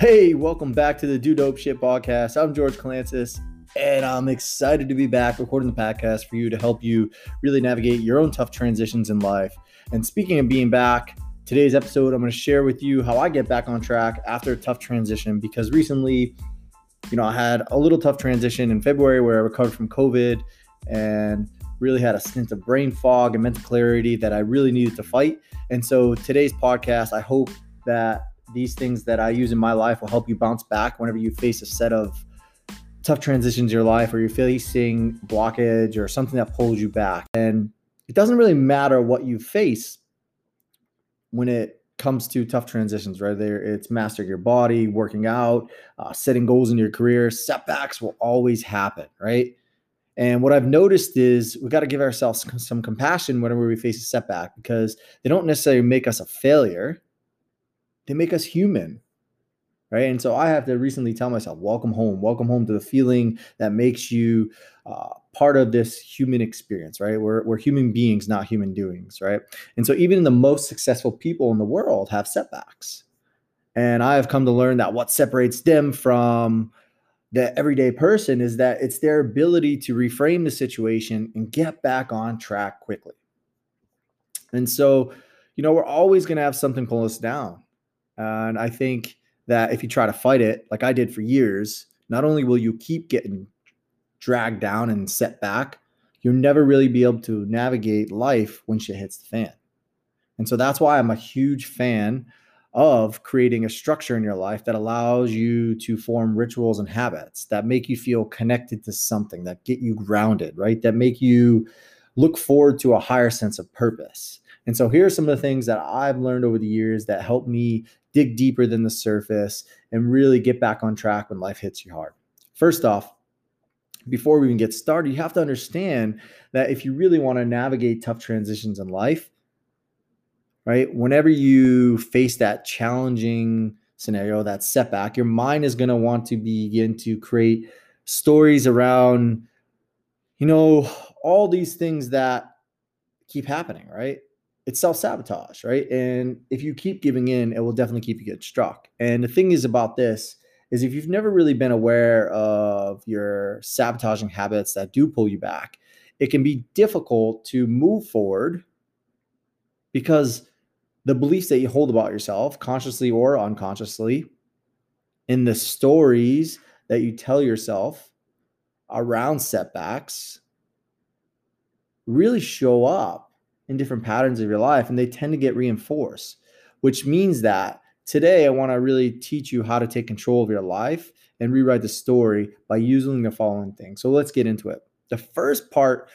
Hey, welcome back to the Do Dope Shit podcast. I'm George Clancis, and I'm excited to be back recording the podcast for you to help you really navigate your own tough transitions in life. And speaking of being back, today's episode, I'm going to share with you how I get back on track after a tough transition because recently, you know, I had a little tough transition in February where I recovered from COVID and really had a stint of brain fog and mental clarity that I really needed to fight. And so today's podcast, I hope that these things that I use in my life will help you bounce back whenever you face a set of tough transitions in your life or you're facing blockage or something that pulls you back. And it doesn't really matter what you face when it comes to tough transitions, right? There, it's mastering your body, working out, uh, setting goals in your career. Setbacks will always happen, right? And what I've noticed is we got to give ourselves some compassion whenever we face a setback because they don't necessarily make us a failure they make us human right? And so i have to recently tell myself welcome home. Welcome home to the feeling that makes you uh, part of this human experience right? We're, we're human beings not human doings right? And so even the most successful people in the world have setbacks. And i have come to learn that what separates them from the everyday person is that it's their ability to reframe the situation and get back on track quickly. And so you know we're always going to have something pull us down and I think that if you try to fight it, like I did for years, not only will you keep getting dragged down and set back, you'll never really be able to navigate life when shit hits the fan. And so that's why I'm a huge fan of creating a structure in your life that allows you to form rituals and habits that make you feel connected to something, that get you grounded, right? That make you look forward to a higher sense of purpose. And so here are some of the things that I've learned over the years that help me dig deeper than the surface and really get back on track when life hits you hard. First off, before we even get started, you have to understand that if you really want to navigate tough transitions in life, right, whenever you face that challenging scenario, that setback, your mind is going to want to begin to create stories around, you know, all these things that keep happening, right? It's self sabotage, right? And if you keep giving in, it will definitely keep you get struck. And the thing is about this is if you've never really been aware of your sabotaging habits that do pull you back, it can be difficult to move forward because the beliefs that you hold about yourself, consciously or unconsciously, in the stories that you tell yourself around setbacks really show up in different patterns of your life and they tend to get reinforced, which means that today I want to really teach you how to take control of your life and rewrite the story by using the following things. So let's get into it. The first part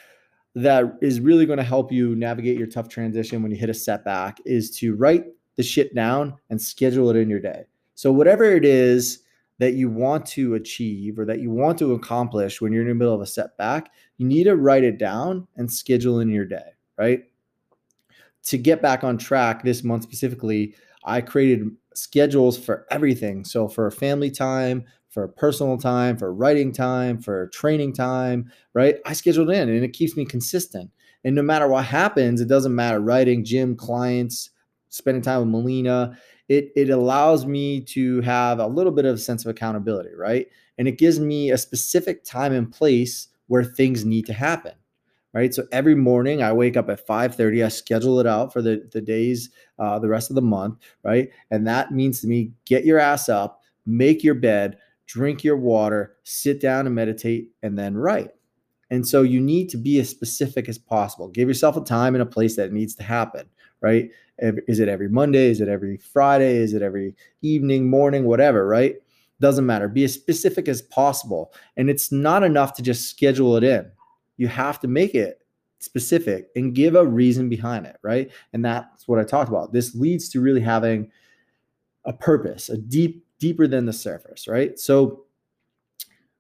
that is really going to help you navigate your tough transition when you hit a setback is to write the shit down and schedule it in your day. So, whatever it is that you want to achieve or that you want to accomplish when you're in the middle of a setback, you need to write it down and schedule in your day, right? To get back on track this month specifically, I created schedules for everything. So for family time, for personal time, for writing time, for training time, right? I scheduled in and it keeps me consistent. And no matter what happens, it doesn't matter writing, gym, clients, spending time with Melina. It, it allows me to have a little bit of a sense of accountability, right? And it gives me a specific time and place where things need to happen right? So every morning I wake up at 5:30. I schedule it out for the the days, uh, the rest of the month, right? And that means to me, get your ass up, make your bed, drink your water, sit down and meditate, and then write. And so you need to be as specific as possible. Give yourself a time and a place that needs to happen, right? Is it every Monday? Is it every Friday? Is it every evening, morning, whatever, right? Doesn't matter. Be as specific as possible. And it's not enough to just schedule it in you have to make it specific and give a reason behind it, right? And that's what I talked about. This leads to really having a purpose, a deep, deeper than the surface, right? So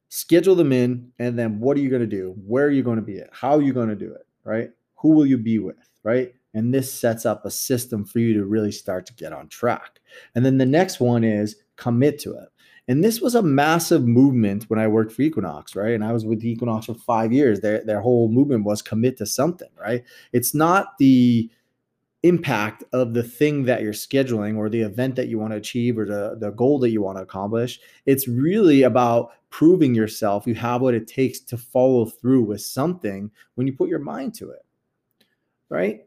schedule them in, and then what are you going to do? Where are you going to be at? How are you going to do it, right? Who will you be with, right? And this sets up a system for you to really start to get on track. And then the next one is commit to it. And this was a massive movement when I worked for Equinox, right? And I was with Equinox for five years. Their their whole movement was commit to something, right? It's not the impact of the thing that you're scheduling or the event that you want to achieve or the, the goal that you want to accomplish. It's really about proving yourself you have what it takes to follow through with something when you put your mind to it. Right?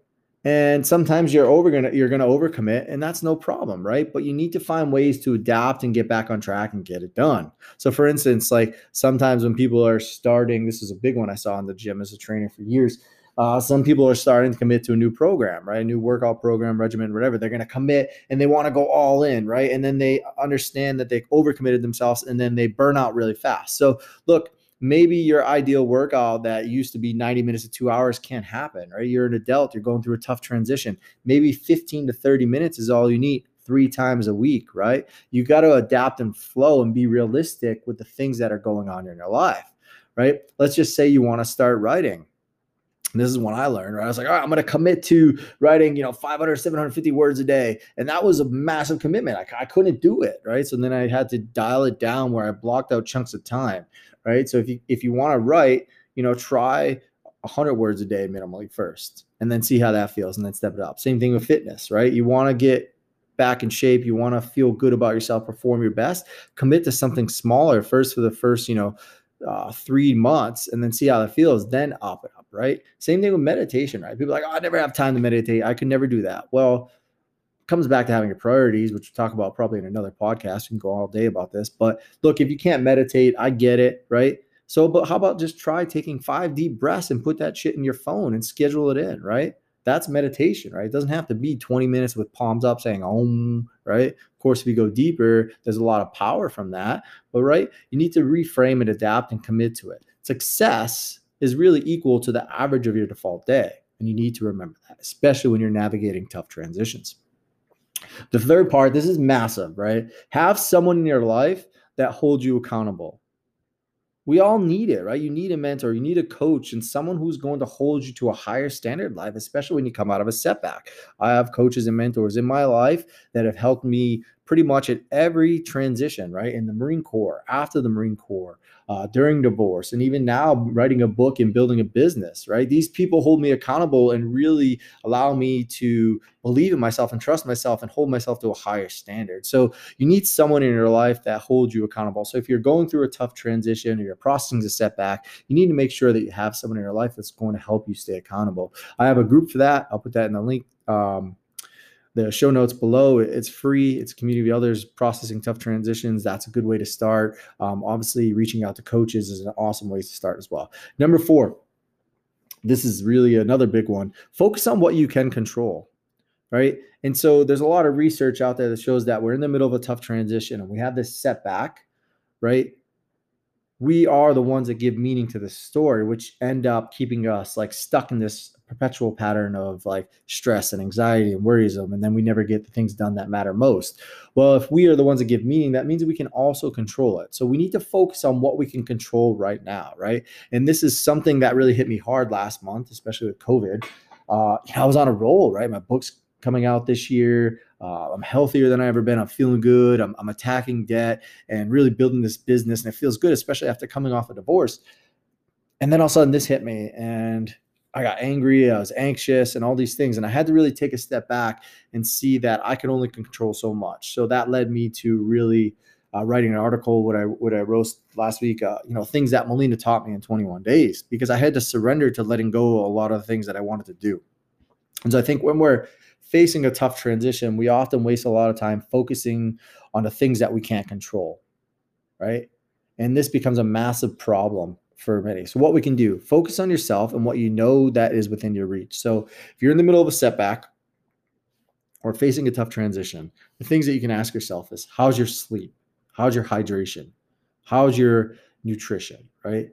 And sometimes you're over gonna you're gonna overcommit, and that's no problem, right? But you need to find ways to adapt and get back on track and get it done. So, for instance, like sometimes when people are starting, this is a big one I saw in the gym as a trainer for years uh, some people are starting to commit to a new program, right? A new workout program, regimen, whatever. They're going to commit and they want to go all in, right? And then they understand that they overcommitted themselves and then they burn out really fast. So, look, maybe your ideal workout that used to be 90 minutes to two hours can't happen, right? You're an adult, you're going through a tough transition. Maybe 15 to 30 minutes is all you need three times a week, right? You got to adapt and flow and be realistic with the things that are going on in your life, right? Let's just say you want to start writing and this is when I learned, right? I was like, all right, I'm going to commit to writing, you know, 500, 750 words a day. And that was a massive commitment. I, I couldn't do it, right? So then I had to dial it down where I blocked out chunks of time, right? So if you, if you want to write, you know, try 100 words a day minimally first and then see how that feels and then step it up. Same thing with fitness, right? You want to get back in shape, you want to feel good about yourself, perform your best, commit to something smaller first for the first, you know, uh, three months and then see how it feels, then up it up, right? Same thing with meditation, right? People like, oh, I never have time to meditate. I could never do that. Well, comes back to having your priorities, which we'll talk about probably in another podcast. We can go all day about this. But look, if you can't meditate, I get it, right? So, but how about just try taking five deep breaths and put that shit in your phone and schedule it in, right? That's meditation, right? It doesn't have to be 20 minutes with palms up saying om, right? Of course, if you go deeper, there's a lot of power from that. But right, you need to reframe and adapt and commit to it. Success is really equal to the average of your default day. And you need to remember that, especially when you're navigating tough transitions. The third part, this is massive, right? Have someone in your life that holds you accountable we all need it, right? You need a mentor, you need a coach, and someone who's going to hold you to a higher standard life, especially when you come out of a setback. I have coaches and mentors in my life that have helped me pretty much at every transition, right? In the Marine Corps, after the Marine Corps, uh, during divorce, and even now writing a book and building a business, right? These people hold me accountable and really allow me to believe in myself and trust myself and hold myself to a higher standard. So you need someone in your life that holds you accountable. So if you're going through a tough transition or you're processing a setback, you need to make sure that you have someone in your life that's going to help you stay accountable. I have a group for that. I'll put that in the link. Um, the show notes below. It's free. It's community of others processing tough transitions. That's a good way to start. Um, obviously, reaching out to coaches is an awesome way to start as well. Number four, this is really another big one. Focus on what you can control, right? And so there's a lot of research out there that shows that we're in the middle of a tough transition and we have this setback, right? We are the ones that give meaning to the story, which end up keeping us like stuck in this perpetual pattern of like stress and anxiety and worrisome and then we never get the things done that matter most. Well if we are the ones that give meaning that means we can also control it. So we need to focus on what we can control right now right? And this is something that really hit me hard last month especially with covid. Uh, i was on a roll right? My book's coming out this year. Uh, i'm healthier than i ever been. I'm feeling good. I'm, I'm attacking debt and really building this business and it feels good especially after coming off a divorce. And then all of a sudden this hit me and I got angry, I was anxious, and all these things. And I had to really take a step back and see that I could only control so much. So that led me to really uh, writing an article, what I what I wrote last week. Uh, you know, things that Melina taught me in 21 days, because I had to surrender to letting go a lot of the things that I wanted to do. And so I think when we're facing a tough transition, we often waste a lot of time focusing on the things that we can't control, right? And this becomes a massive problem for many. So what we can do, focus on yourself and what you know that is within your reach. So if you're in the middle of a setback or facing a tough transition, the things that you can ask yourself is how's your sleep? How's your hydration? How's your nutrition, right?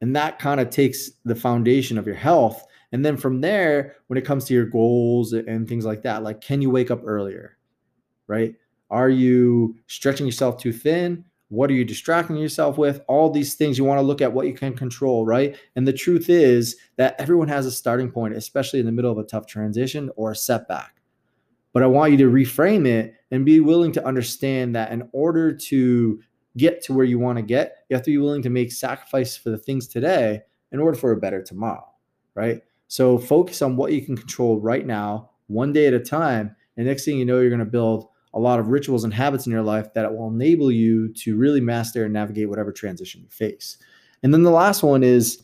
And that kind of takes the foundation of your health. And then from there, when it comes to your goals and things like that, like can you wake up earlier? Right? Are you stretching yourself too thin? What are you distracting yourself with? All these things you want to look at what you can control, right? And the truth is that everyone has a starting point, especially in the middle of a tough transition or a setback. But I want you to reframe it and be willing to understand that in order to get to where you want to get, you have to be willing to make sacrifice for the things today in order for a better tomorrow, right? So focus on what you can control right now, one day at a time. And next thing you know, you're going to build a lot of rituals and habits in your life that will enable you to really master and navigate whatever transition you face. And then the last one is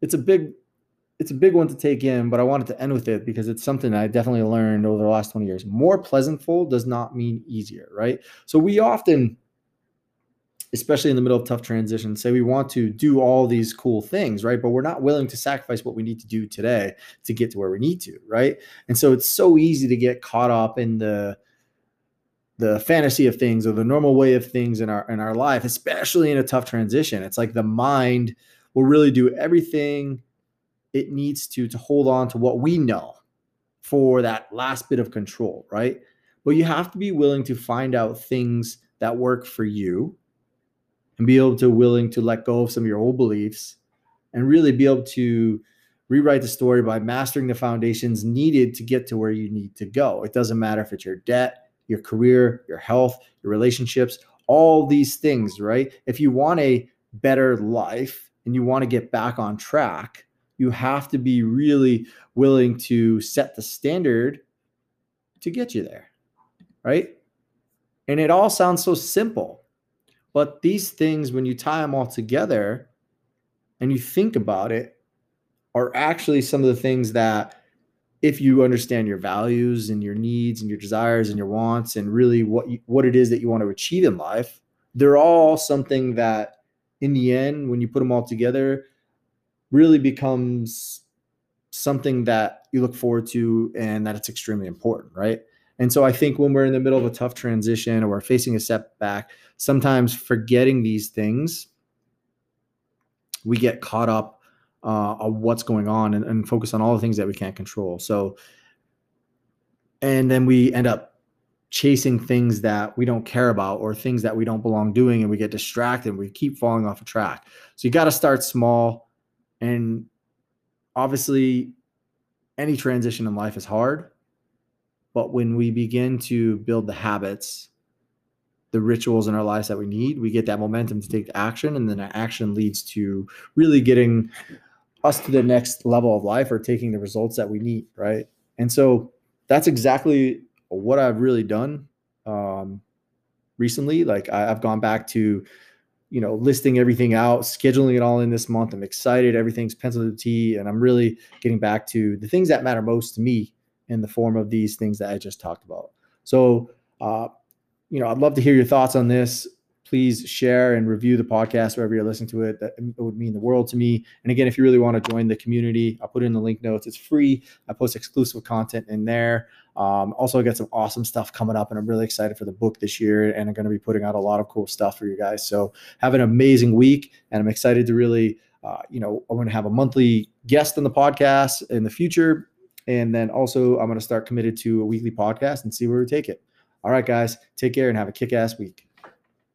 it's a big it's a big one to take in, but I wanted to end with it because it's something I definitely learned over the last 20 years. More pleasantful does not mean easier, right? So we often especially in the middle of tough transitions, say we want to do all these cool things, right? But we're not willing to sacrifice what we need to do today to get to where we need to, right? And so it's so easy to get caught up in the the fantasy of things or the normal way of things in our in our life, especially in a tough transition. It's like the mind will really do everything it needs to to hold on to what we know for that last bit of control, right? But you have to be willing to find out things that work for you and be able to willing to let go of some of your old beliefs and really be able to rewrite the story by mastering the foundations needed to get to where you need to go. It doesn't matter if it's your debt, your career, your health, your relationships, all these things, right? If you want a better life and you want to get back on track, you have to be really willing to set the standard to get you there, right? And it all sounds so simple. But these things, when you tie them all together and you think about it, are actually some of the things that, if you understand your values and your needs and your desires and your wants and really what you, what it is that you want to achieve in life, they're all something that, in the end, when you put them all together, really becomes something that you look forward to and that it's extremely important, right? And so I think when we're in the middle of a tough transition or we're facing a setback, sometimes forgetting these things, we get caught up uh, what's going on and, and focus on all the things that we can't control. So, and then we end up chasing things that we don't care about or things that we don't belong doing and we get distracted we keep falling off a track. So you got to start small and obviously any transition in life is hard but when we begin to build the habits, the rituals in our lives that we need, we get that momentum to take action. And then action leads to really getting us to the next level of life or taking the results that we need. Right. And so that's exactly what I've really done um, recently. Like I, I've gone back to, you know, listing everything out, scheduling it all in this month. I'm excited. Everything's penciled to the T, and I'm really getting back to the things that matter most to me in the form of these things that I just talked about. So, uh, you know, I'd love to hear your thoughts on this. Please share and review the podcast wherever you're listening to it. That would mean the world to me. And again, if you really want to join the community, I'll put in the link notes. It's free. I post exclusive content in there. Um, also, I got some awesome stuff coming up, and I'm really excited for the book this year. And I'm going to be putting out a lot of cool stuff for you guys. So, have an amazing week, and I'm excited to really, uh, you know, I'm going to have a monthly guest on the podcast in the future and then also, I'm going to start committed to a weekly podcast and see where we take it. All right, guys, take care and have a kick ass week.